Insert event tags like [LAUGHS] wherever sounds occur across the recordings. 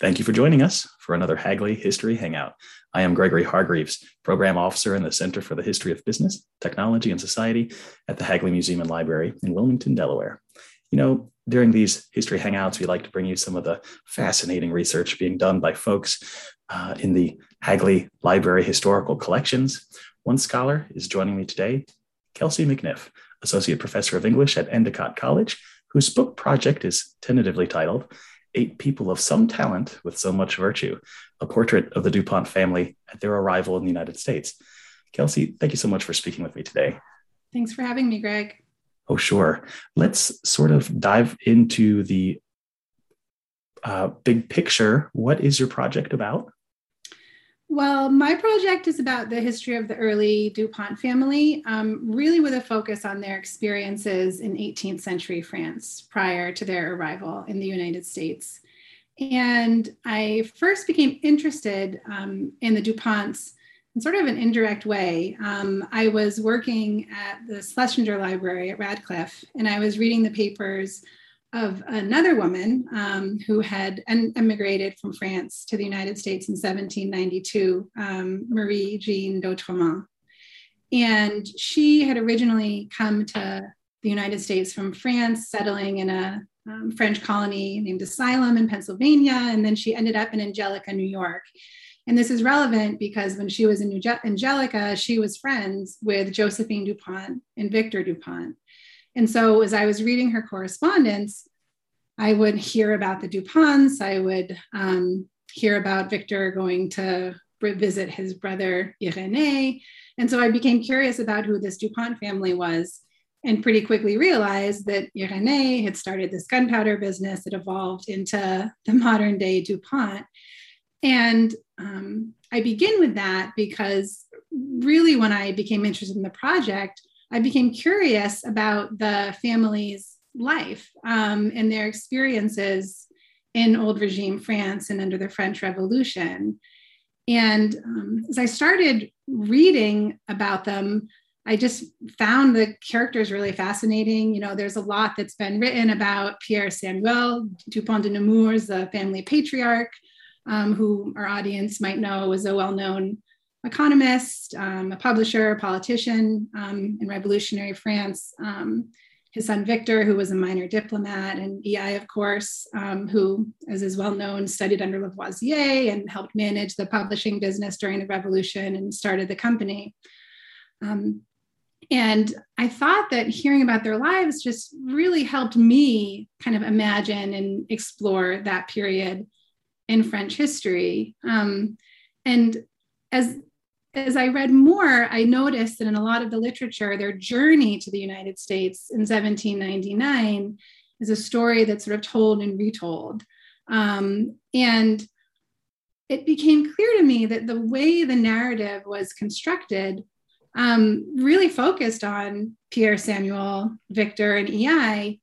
Thank you for joining us for another Hagley History Hangout. I am Gregory Hargreaves, Program Officer in the Center for the History of Business, Technology, and Society at the Hagley Museum and Library in Wilmington, Delaware. You know, during these history hangouts, we like to bring you some of the fascinating research being done by folks uh, in the Hagley Library Historical Collections. One scholar is joining me today, Kelsey McNiff, Associate Professor of English at Endicott College, whose book project is tentatively titled eight people of some talent with so much virtue, a portrait of the DuPont family at their arrival in the United States. Kelsey, thank you so much for speaking with me today. Thanks for having me, Greg. Oh, sure. Let's sort of dive into the uh, big picture. What is your project about? Well, my project is about the history of the early DuPont family, um, really with a focus on their experiences in 18th century France prior to their arrival in the United States. And I first became interested um, in the DuPonts in sort of an indirect way. Um, I was working at the Schlesinger Library at Radcliffe, and I was reading the papers of another woman um, who had emigrated from France to the United States in 1792, um, Marie Jean d'Autremont. And she had originally come to the United States from France, settling in a um, French colony named Asylum in Pennsylvania. And then she ended up in Angelica, New York. And this is relevant because when she was in New Angelica, she was friends with Josephine DuPont and Victor DuPont. And so as I was reading her correspondence, I would hear about the DuPonts. I would um, hear about Victor going to visit his brother Irene. And so I became curious about who this DuPont family was and pretty quickly realized that Irene had started this gunpowder business that evolved into the modern day DuPont. And um, I begin with that because really, when I became interested in the project, I became curious about the family's life um, and their experiences in old regime France and under the French Revolution. And um, as I started reading about them, I just found the characters really fascinating. You know, there's a lot that's been written about Pierre Samuel Dupont de Nemours, the family patriarch, um, who our audience might know was a well known economist, um, a publisher, a politician um, in revolutionary France. Um, his son Victor, who was a minor diplomat, and EI, of course, um, who, as is well known, studied under Lavoisier and helped manage the publishing business during the revolution and started the company. Um, and I thought that hearing about their lives just really helped me kind of imagine and explore that period in French history. Um, and as as I read more, I noticed that in a lot of the literature, their journey to the United States in 1799 is a story that's sort of told and retold. Um, and it became clear to me that the way the narrative was constructed um, really focused on Pierre Samuel, Victor, and EI,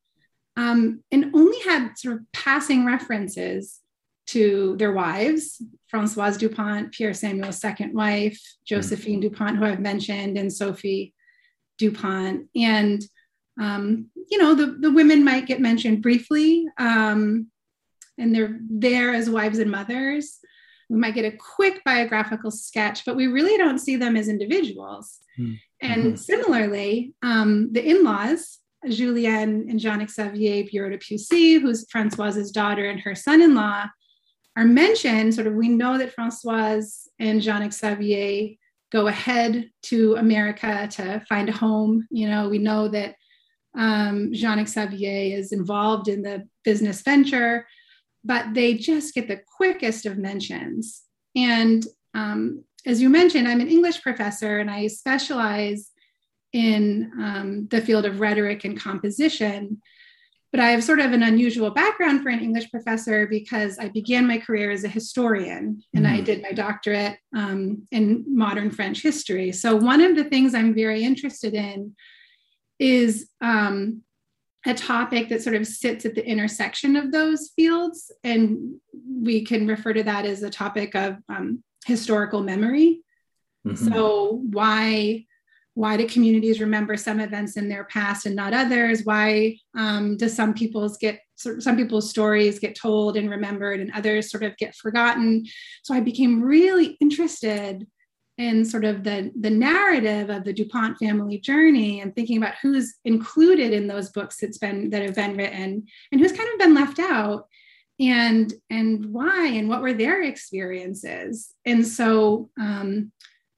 um, and only had sort of passing references to their wives, Francoise Dupont, Pierre Samuel's second wife, Josephine mm-hmm. Dupont, who I've mentioned, and Sophie Dupont. And, um, you know, the, the women might get mentioned briefly, um, and they're there as wives and mothers. We might get a quick biographical sketch, but we really don't see them as individuals. Mm-hmm. And similarly, um, the in laws, Julienne and Jean Xavier Bureau de Pucy, who's Francoise's daughter and her son in law, are mentioned, sort of, we know that Francoise and Jean Xavier go ahead to America to find a home. You know, we know that um, Jean Xavier is involved in the business venture, but they just get the quickest of mentions. And um, as you mentioned, I'm an English professor and I specialize in um, the field of rhetoric and composition. But I have sort of an unusual background for an English professor because I began my career as a historian and mm. I did my doctorate um, in modern French history. So, one of the things I'm very interested in is um, a topic that sort of sits at the intersection of those fields. And we can refer to that as a topic of um, historical memory. Mm-hmm. So, why why do communities remember some events in their past and not others? Why um, do some people's get some people's stories get told and remembered and others sort of get forgotten? So i became really interested in sort of the, the narrative of the dupont family journey and thinking about who's included in those books that's been that have been written and who's kind of been left out and and why and what were their experiences? And so um,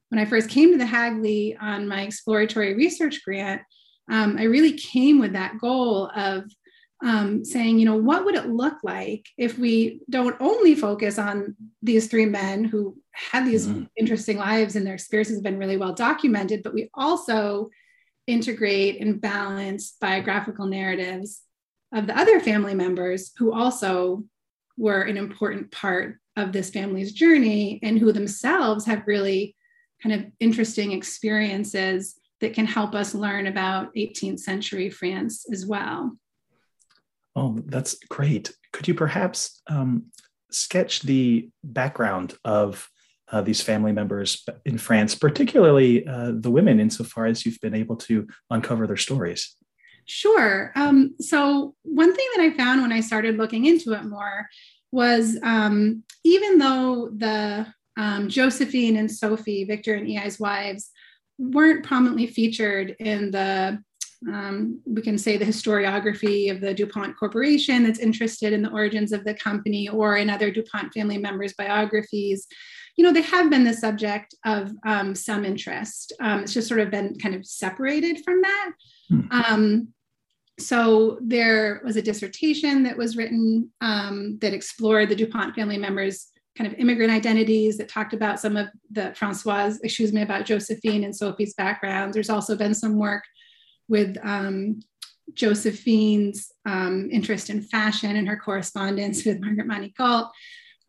when I first came to the Hagley on my exploratory research grant, um, I really came with that goal of um, saying, you know, what would it look like if we don't only focus on these three men who had these mm-hmm. interesting lives and their experiences have been really well documented, but we also integrate and balance biographical narratives of the other family members who also were an important part of this family's journey and who themselves have really kind of interesting experiences that can help us learn about 18th century France as well. Oh, that's great. Could you perhaps um, sketch the background of uh, these family members in France, particularly uh, the women, insofar as you've been able to uncover their stories? Sure. Um, so, one thing that I found when I started looking into it more was um, even though the um, Josephine and Sophie, Victor and EI's wives, weren't prominently featured in the, um, we can say, the historiography of the DuPont Corporation that's interested in the origins of the company or in other DuPont family members' biographies. You know, they have been the subject of um, some interest. Um, it's just sort of been kind of separated from that. Hmm. Um, so there was a dissertation that was written um, that explored the DuPont family members' kind of immigrant identities that talked about some of the Francoise, excuse me, about Josephine and Sophie's backgrounds. There's also been some work with um, Josephine's um, interest in fashion and her correspondence with Margaret Manigault.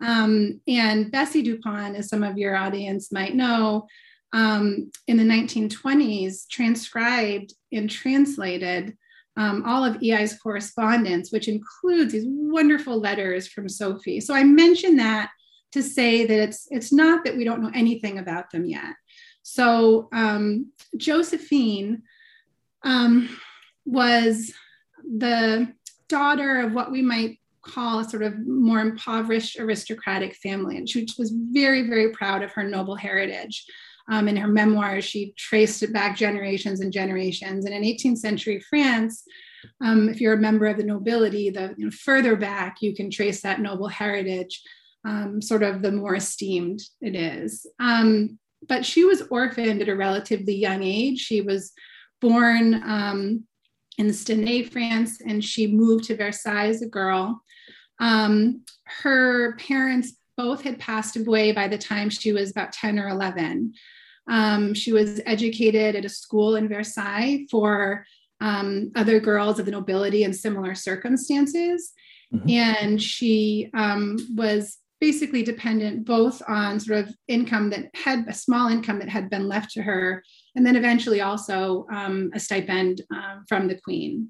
Um, and Bessie Dupont, as some of your audience might know, um, in the 1920s transcribed and translated um, all of EI's correspondence, which includes these wonderful letters from Sophie. So I mentioned that to say that it's it's not that we don't know anything about them yet. So um, Josephine um, was the daughter of what we might call a sort of more impoverished aristocratic family, and she was very very proud of her noble heritage. Um, in her memoirs, she traced it back generations and generations. And in 18th century France, um, if you're a member of the nobility, the you know, further back you can trace that noble heritage um, sort of the more esteemed it is. Um, but she was orphaned at a relatively young age. She was born um, in Stenay, France, and she moved to Versailles as a girl. Um, her parents both had passed away by the time she was about 10 or 11. Um, she was educated at a school in Versailles for um, other girls of the nobility in similar circumstances. Mm-hmm. And she um, was basically dependent both on sort of income that had a small income that had been left to her, and then eventually also um, a stipend uh, from the queen.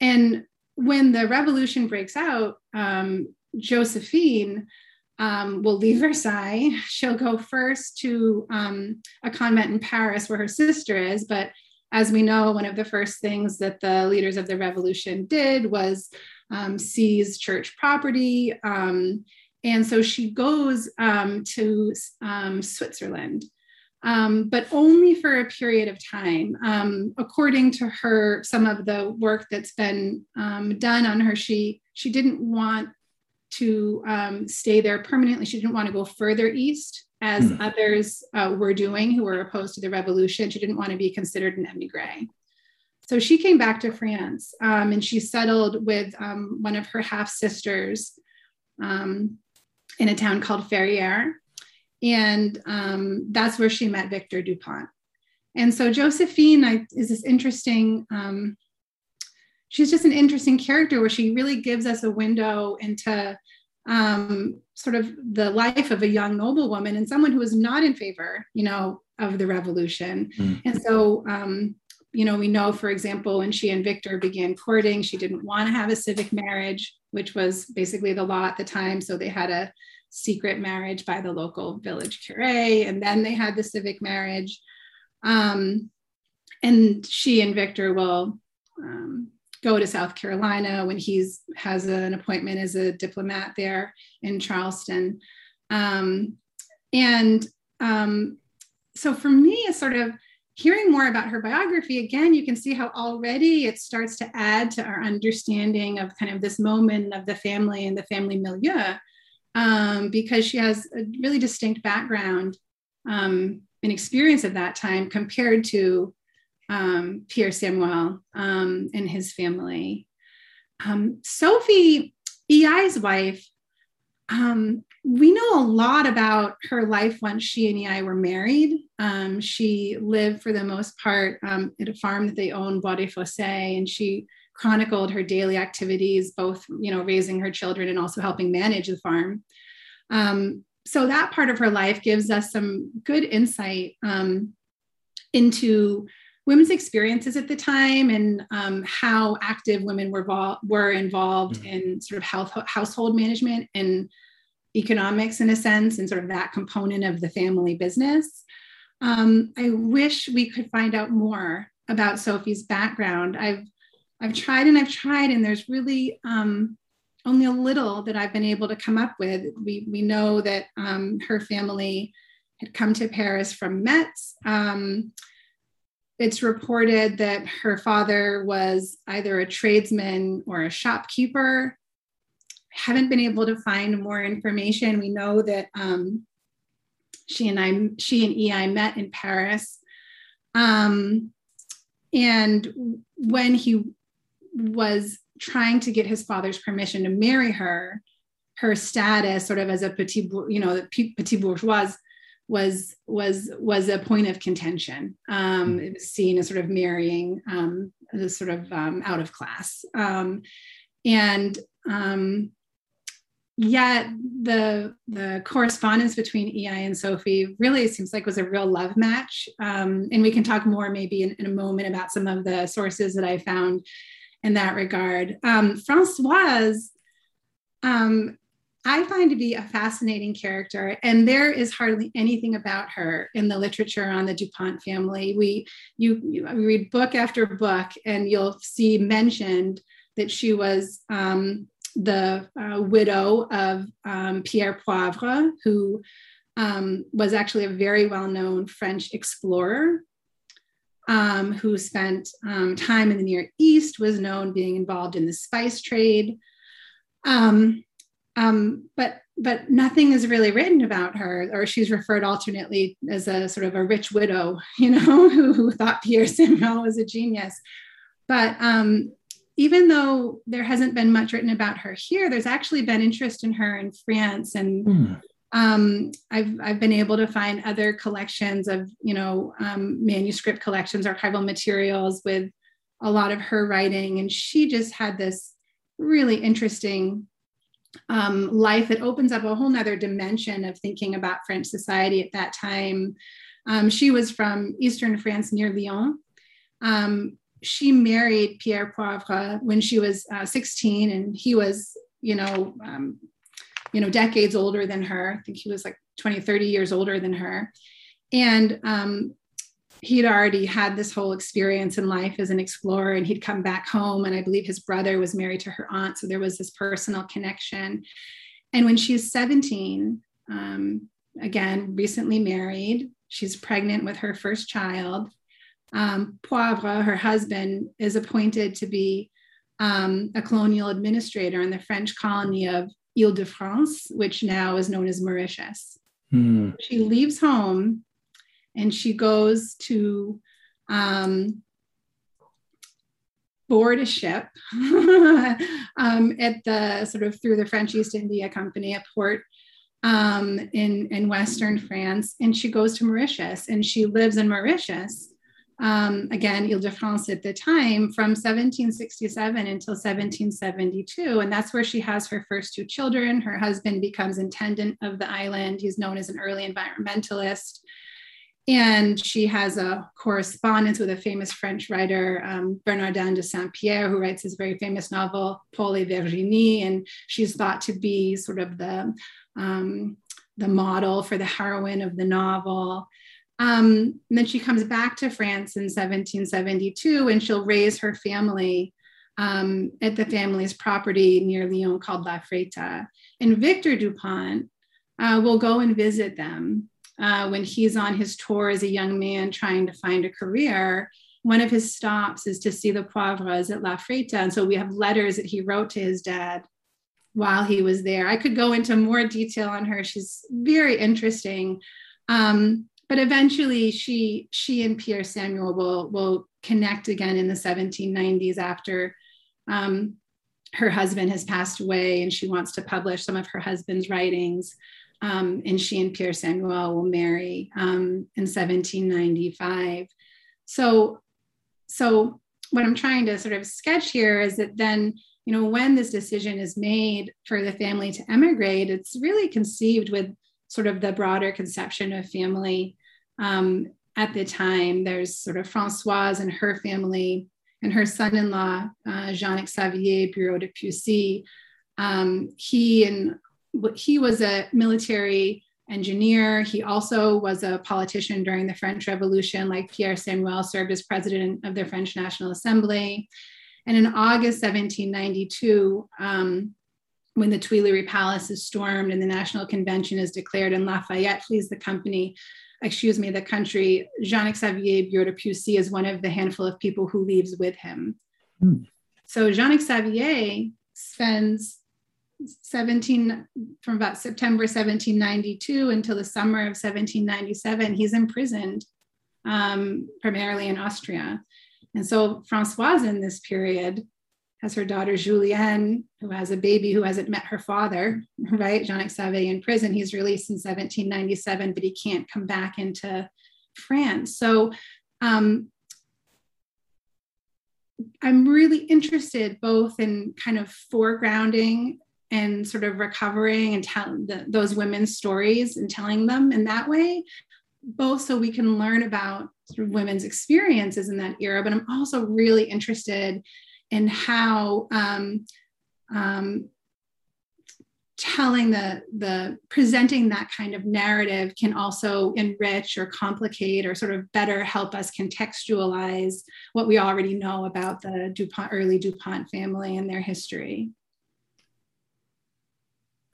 And when the revolution breaks out, um, Josephine um, will leave Versailles. She'll go first to um, a convent in Paris where her sister is, but as we know, one of the first things that the leaders of the revolution did was um, seize church property um, and so she goes um, to um, Switzerland, um, but only for a period of time. Um, according to her, some of the work that's been um, done on her, she she didn't want to um, stay there permanently. She didn't want to go further east, as mm. others uh, were doing who were opposed to the revolution. She didn't want to be considered an emigre. So she came back to France and she settled with one of her half sisters. Um, in a town called Ferrières. And um, that's where she met Victor Dupont. And so Josephine I, is this interesting, um, she's just an interesting character where she really gives us a window into um, sort of the life of a young noblewoman and someone who was not in favor, you know, of the revolution. Mm. And so, um, you know, we know, for example, when she and Victor began courting, she didn't want to have a civic marriage, which was basically the law at the time. So they had a secret marriage by the local village cure, and then they had the civic marriage. Um, and she and Victor will um, go to South Carolina when he's has an appointment as a diplomat there in Charleston. Um, and um, so for me, it's sort of hearing more about her biography, again, you can see how already it starts to add to our understanding of kind of this moment of the family and the family milieu, um, because she has a really distinct background um, and experience of that time compared to um, Pierre Samuel um, and his family. Um, Sophie, EI's wife, um, we know a lot about her life once she and I were married. Um, she lived for the most part um, at a farm that they owned, Bois des Fossés, and she chronicled her daily activities, both you know raising her children and also helping manage the farm. Um, so that part of her life gives us some good insight um, into women's experiences at the time and um, how active women were, vo- were involved mm-hmm. in sort of health, household management and economics in a sense and sort of that component of the family business. Um, I wish we could find out more about Sophie's background. I've I've tried and I've tried, and there's really um, only a little that I've been able to come up with. We we know that um, her family had come to Paris from Metz. Um, it's reported that her father was either a tradesman or a shopkeeper haven't been able to find more information. We know that um, she and I, she and EI met in Paris. Um, and when he was trying to get his father's permission to marry her, her status, sort of as a petit, you know, petit bourgeois, was was was a point of contention. Um, it was seen as sort of marrying um, as sort of um, out of class, um, and um, yet the the correspondence between EI and Sophie really seems like was a real love match. Um, and we can talk more maybe in, in, a moment about some of the sources that I found in that regard. Um, Francoise, um, I find to be a fascinating character, and there is hardly anything about her in the literature on the Dupont family. We you, you read book after book, and you'll see mentioned that she was um, the uh, widow of um, Pierre Poivre, who um, was actually a very well known French explorer um, who spent um, time in the Near East, was known being involved in the spice trade. Um, um, but but nothing is really written about her, or she's referred alternately as a sort of a rich widow, [LAUGHS] you know, who, who thought Pierre Samuel was a genius. But um, even though there hasn't been much written about her here, there's actually been interest in her in France, and mm. um, I've I've been able to find other collections of you know um, manuscript collections, archival materials with a lot of her writing, and she just had this really interesting um, life that opens up a whole nother dimension of thinking about French society at that time. Um, she was from Eastern France near Lyon. Um, she married Pierre Poivre when she was uh, 16, and he was, you know, um, you know, decades older than her. I think he was like 20, 30 years older than her. And um, he'd already had this whole experience in life as an explorer, and he'd come back home. And I believe his brother was married to her aunt. So there was this personal connection. And when she's 17, um, again, recently married, she's pregnant with her first child um, Poivre, her husband, is appointed to be um, a colonial administrator in the French colony of Ile de France, which now is known as Mauritius. Hmm. She leaves home and she goes to um, board a ship [LAUGHS] um, at the sort of through the French East India Company at port um, in, in Western France. And she goes to Mauritius and she lives in Mauritius um, again, Ile de France at the time from 1767 until 1772. And that's where she has her first two children. Her husband becomes intendant of the island. He's known as an early environmentalist. And she has a correspondence with a famous French writer, um, Bernardin de Saint Pierre, who writes his very famous novel, Paul et Virginie. And she's thought to be sort of the, um, the model for the heroine of the novel. Um, and then she comes back to France in 1772 and she'll raise her family um, at the family's property near Lyon called La Freta. And Victor Dupont uh, will go and visit them uh, when he's on his tour as a young man trying to find a career. One of his stops is to see the Poivres at La Freta. And so we have letters that he wrote to his dad while he was there. I could go into more detail on her. She's very interesting. Um, but eventually she she and Pierre Samuel will will connect again in the 1790s after um, her husband has passed away and she wants to publish some of her husband's writings. Um, and she and Pierre Samuel will marry um, in 1795. So, so what I'm trying to sort of sketch here is that then, you know, when this decision is made for the family to emigrate, it's really conceived with sort of the broader conception of family um, at the time. There's sort of Francoise and her family and her son-in-law, uh, Jean Xavier Bureau de Pucy. Um, he and he was a military engineer. He also was a politician during the French Revolution, like Pierre Samuel served as president of the French National Assembly. And in August 1792, um, when the Tuileries Palace is stormed and the National Convention is declared and Lafayette flees the company, excuse me, the country, Jean Xavier Bureau de Pucy is one of the handful of people who leaves with him. Hmm. So Jean Xavier spends 17 from about September 1792 until the summer of 1797, he's imprisoned um, primarily in Austria. And so Francoise in this period has her daughter Julienne, who has a baby who hasn't met her father, right? Jean Xavier in prison. He's released in 1797, but he can't come back into France. So um, I'm really interested both in kind of foregrounding and sort of recovering and telling those women's stories and telling them in that way, both so we can learn about sort of women's experiences in that era, but I'm also really interested in how um, um, telling the the presenting that kind of narrative can also enrich or complicate or sort of better help us contextualize what we already know about the DuPont early DuPont family and their history.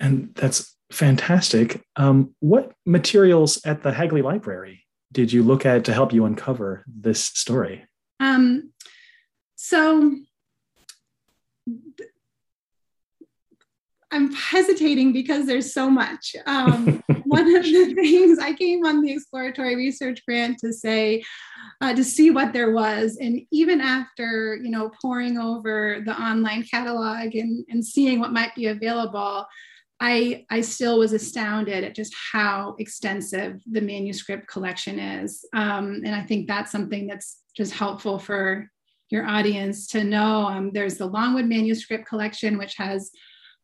And that's fantastic. Um, what materials at the Hagley Library did you look at to help you uncover this story? Um, so I'm hesitating because there's so much. Um, [LAUGHS] one of the things I came on the exploratory research grant to say, uh, to see what there was, and even after you know poring over the online catalog and, and seeing what might be available, I, I still was astounded at just how extensive the manuscript collection is. Um, and I think that's something that's just helpful for your audience to know. Um, there's the Longwood manuscript collection, which has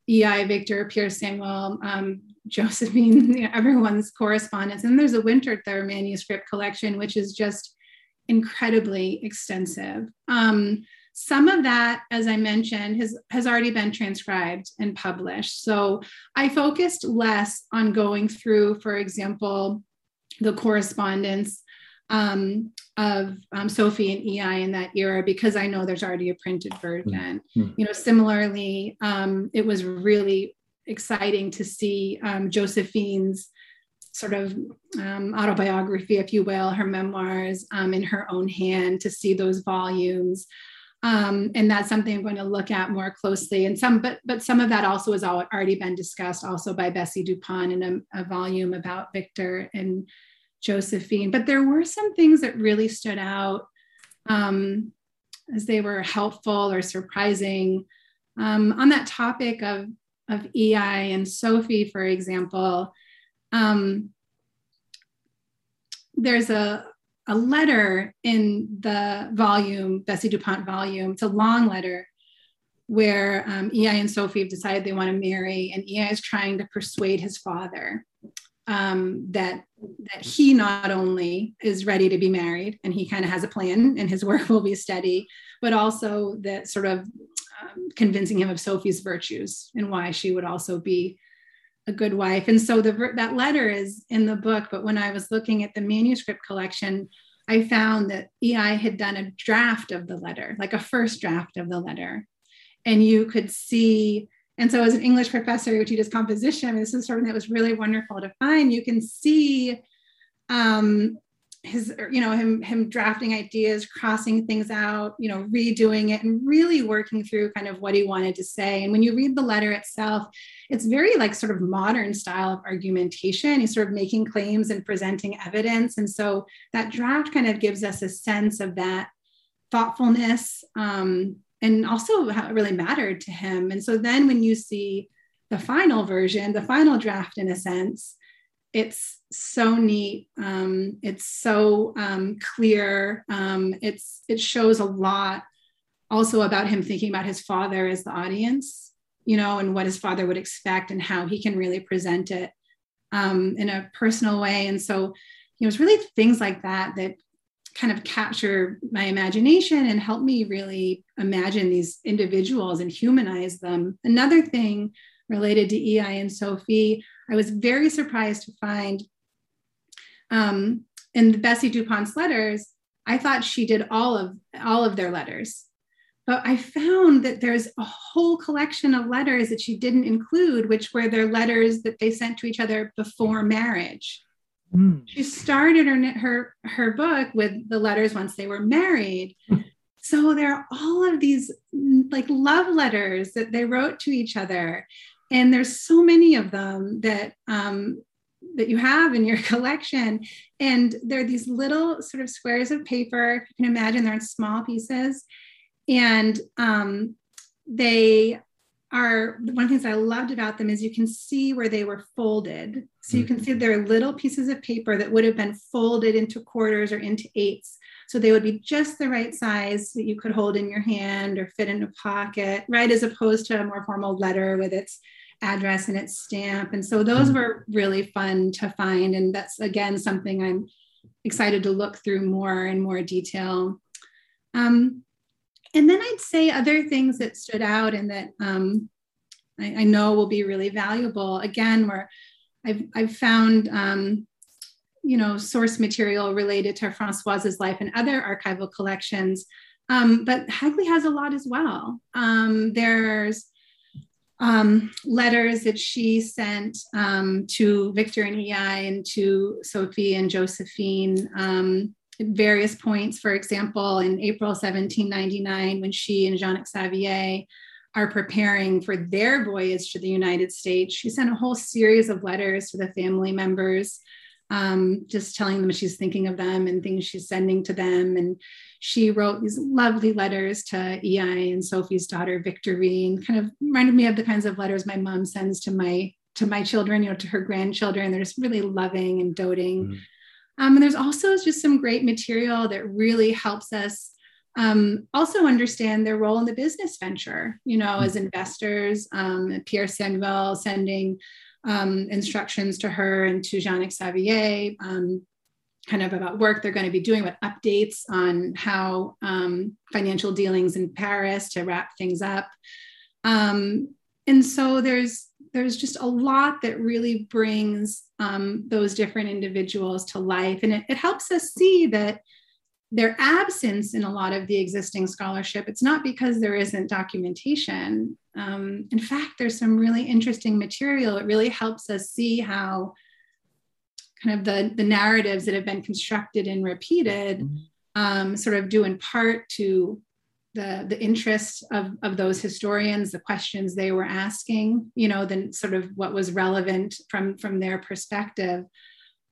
E.I. Victor, Pierre Samuel, um, [LAUGHS] Josephine, you know, everyone's correspondence. And there's a Winterthur manuscript collection, which is just incredibly extensive. Um, some of that, as I mentioned, has, has already been transcribed and published. So I focused less on going through, for example, the correspondence um, of um, Sophie and EI in that era because I know there's already a printed version. Mm-hmm. You know, similarly, um, it was really exciting to see um, Josephine's sort of um, autobiography, if you will, her memoirs um, in her own hand, to see those volumes. Um, and that's something I'm going to look at more closely. And some, but but some of that also has already been discussed also by Bessie Dupont in a, a volume about Victor and Josephine. But there were some things that really stood out um, as they were helpful or surprising. Um, on that topic of, of EI and Sophie, for example, um, there's a, a letter in the volume, Bessie DuPont volume. It's a long letter where um, EI and Sophie have decided they want to marry, and EI is trying to persuade his father um, that that he not only is ready to be married and he kind of has a plan and his [LAUGHS] work will be steady, but also that sort of um, convincing him of Sophie's virtues and why she would also be a good wife. And so the that letter is in the book, but when I was looking at the manuscript collection, I found that EI had done a draft of the letter, like a first draft of the letter. And you could see, and so as an English professor who teaches composition, this is something that was really wonderful to find. You can see um, his you know him him drafting ideas crossing things out you know redoing it and really working through kind of what he wanted to say. And when you read the letter itself it's very like sort of modern style of argumentation. He's sort of making claims and presenting evidence. And so that draft kind of gives us a sense of that thoughtfulness um, and also how it really mattered to him and so then when you see the final version the final draft in a sense it's so neat. Um, it's so um, clear. Um, it's it shows a lot also about him thinking about his father as the audience, you know, and what his father would expect and how he can really present it um, in a personal way. And so, you know, it's really things like that that kind of capture my imagination and help me really imagine these individuals and humanize them. Another thing related to EI and Sophie I was very surprised to find um, in Bessie DuPont's letters, I thought she did all of all of their letters. But I found that there's a whole collection of letters that she didn't include, which were their letters that they sent to each other before marriage. Mm. She started her, her her book with the letters once they were married. [LAUGHS] so there are all of these like love letters that they wrote to each other and there's so many of them that um, that you have in your [LAUGHS] collection and they're these little sort of squares of paper you can imagine they're in small pieces and um, they are one of the things I loved about them is you can see where they were folded. So you can see they're little pieces of paper that would have been folded into quarters or into eighths. So they would be just the right size that you could hold in your hand or fit in a pocket, right? As opposed to a more formal letter with its address and its stamp. And so those mm-hmm. were really fun to find. And that's again something I'm excited to look through more and more detail. Um, and then I'd say other things that stood out and that um, I, I, know will be really valuable. Again, where I've, I've found um, you know source material related to Francoise's life and other archival collections. Um, but Hagley has a lot as well. Um, there's um, letters that she sent um, to Victor and EI and to Sophie and Josephine various points. For example, in April 1799, when she and Jean Xavier are preparing for their voyage to the United States, she sent a whole series of letters to the family members um, just telling them she's thinking of them and things she's sending to them. And she wrote these lovely letters to EI and Sophie's daughter Victorine, kind of reminded me of the kinds of letters my mom sends to my to my children, you know, to her grandchildren. They're just really loving and doting. Mm. Um, and there's also just some great material that really helps us um, also understand their role in the business venture, you know, mm. as investors. Um, Pierre Samuel sending um, instructions to her and to Jean Xavier, um, kind of about work they're going to be doing, with updates on how um, financial dealings in Paris to wrap things up. Um, and so there's there's just a lot that really brings um, those different individuals to life, and it, it helps us see that their absence in a lot of the existing scholarship it's not because there isn't documentation. Um, in fact there's some really interesting material. It really helps us see how kind of the, the narratives that have been constructed and repeated mm-hmm. um, sort of due in part to the, the interest of, of those historians the questions they were asking you know then sort of what was relevant from from their perspective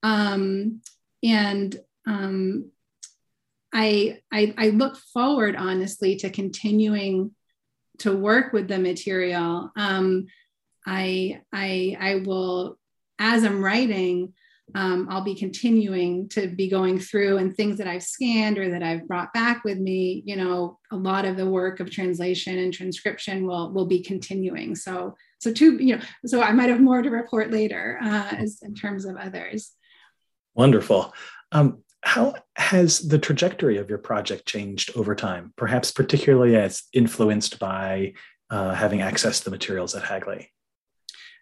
um, and um, I, I, I look forward honestly to continuing to work with the material. Um, I, I, I will, as I'm writing, um, I'll be continuing to be going through and things that I've scanned or that I've brought back with me. You know, a lot of the work of translation and transcription will will be continuing. So, so two, you know, so I might have more to report later uh, as in terms of others. Wonderful. Um, how has the trajectory of your project changed over time, perhaps particularly as influenced by uh, having access to the materials at Hagley?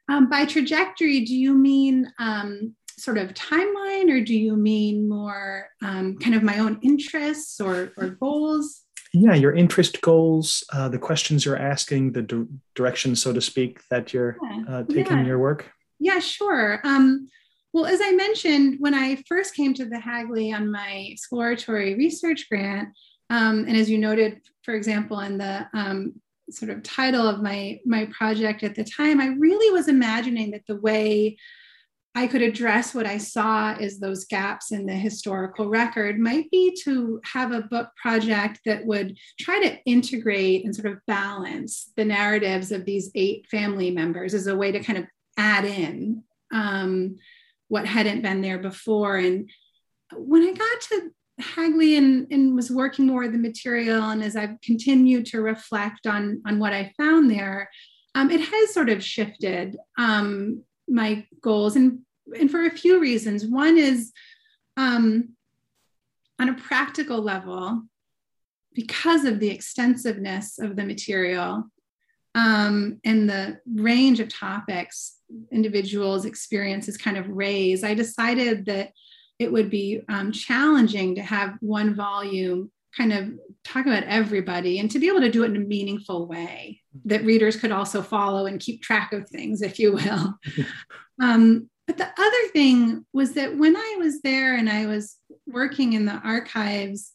Um, by trajectory, do you mean um, sort of timeline, or do you mean more um, kind of my own interests or, or goals? Yeah, your interest goals, uh, the questions you're asking, the di- direction, so to speak, that you're uh, taking yeah. your work. Yeah, sure. Um, well, as I mentioned, when I first came to the Hagley on my exploratory research grant, um, and as you noted, for example, in the um, sort of title of my my project at the time, I really was imagining that the way I could address what I saw as those gaps in the historical record might be to have a book project that would try to integrate and sort of balance the narratives of these eight family members as a way to kind of add in um, what hadn't been there before. And when I got to Hagley and, and was working more with the material, and as I've continued to reflect on, on what I found there, um, it has sort of shifted um, my goals, and, and for a few reasons. One is um, on a practical level, because of the extensiveness of the material um, and the range of topics individuals' experiences kind of raise, I decided that it would be um, challenging to have one volume kind of talk about everybody and to be able to do it in a meaningful way that readers could also follow and keep track of things, if you will. [LAUGHS] um, but the other thing was that when I was there and I was working in the archives,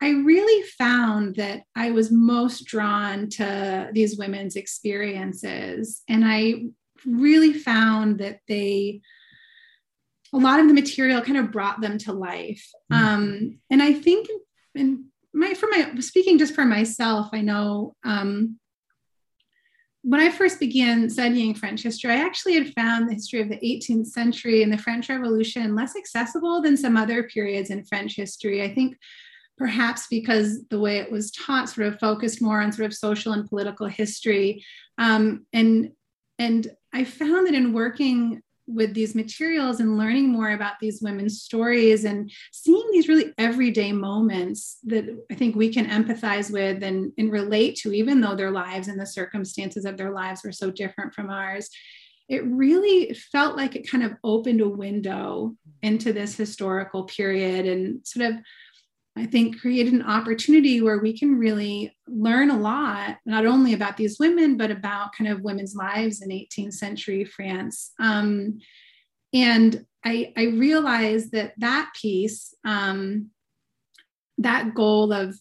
I really found that I was most drawn to these women's experiences. And I really found that they a lot of the material kind of brought them to life mm-hmm. um, and i think in my for my speaking just for myself i know um, when i first began studying french history i actually had found the history of the 18th century and the french revolution less accessible than some other periods in french history. I think perhaps because the way it was taught sort of focused more on sort of social and political history. Um, and and I found that in working with these materials and learning more about these women's stories and seeing these really everyday moments that I think we can empathize with and, and relate to, even though their lives and the circumstances of their lives were so different from ours, it really felt like it kind of opened a window into this historical period and sort of I think, created an opportunity where we can really learn a lot, not only about these women, but about kind of women's lives in 18th century France. Um, and I, I realized that that piece, um, that goal of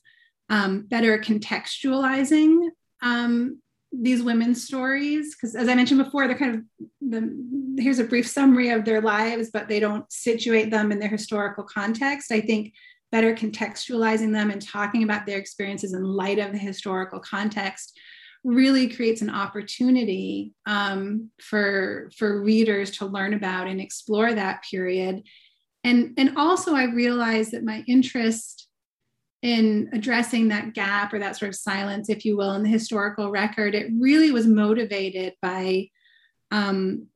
um, better contextualizing um, these women's stories, because as I mentioned before, they're kind of the, here's a brief summary of their lives, but they don't situate them in their historical context. I think better contextualizing them and talking about their experiences in light of the historical context really creates an opportunity um, for for readers to learn about and explore that period. And and also i realized that my interest in addressing that gap or that sort of silence if you will in the historical record it really was motivated by um,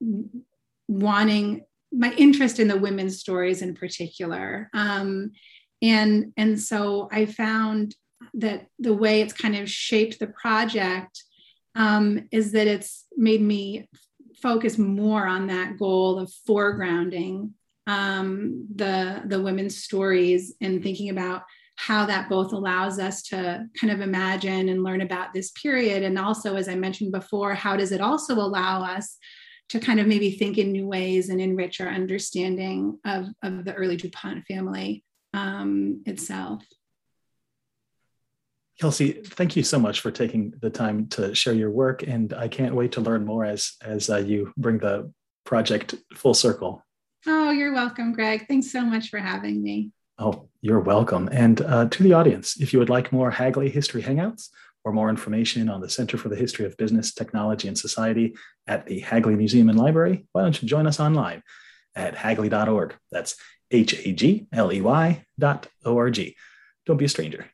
wanting my interest in the women's stories in particular. Um, and and so i found that the way it's kind of shaped the project um, is that it's made me focus more on that goal of foregrounding um, the the women's stories and thinking about how that both allows us to kind of imagine and learn about this period. And also as i mentioned before how does it also allow us to kind of maybe think in new ways and enrich our understanding of, of the early dupont family um, itself. Kelsey, thank you so much for taking the time to share your work, and I can't wait to learn more as as uh, you bring the project full circle. Oh, you're welcome, Greg. Thanks so much for having me. Oh, you're welcome. And uh, to the audience, if you would like more Hagley History Hangouts or more information on the Center for the History of Business, Technology, and Society at the Hagley Museum and Library, why don't you join us online at hagley.org? That's H A G L E Y dot O R G. Don't be a stranger.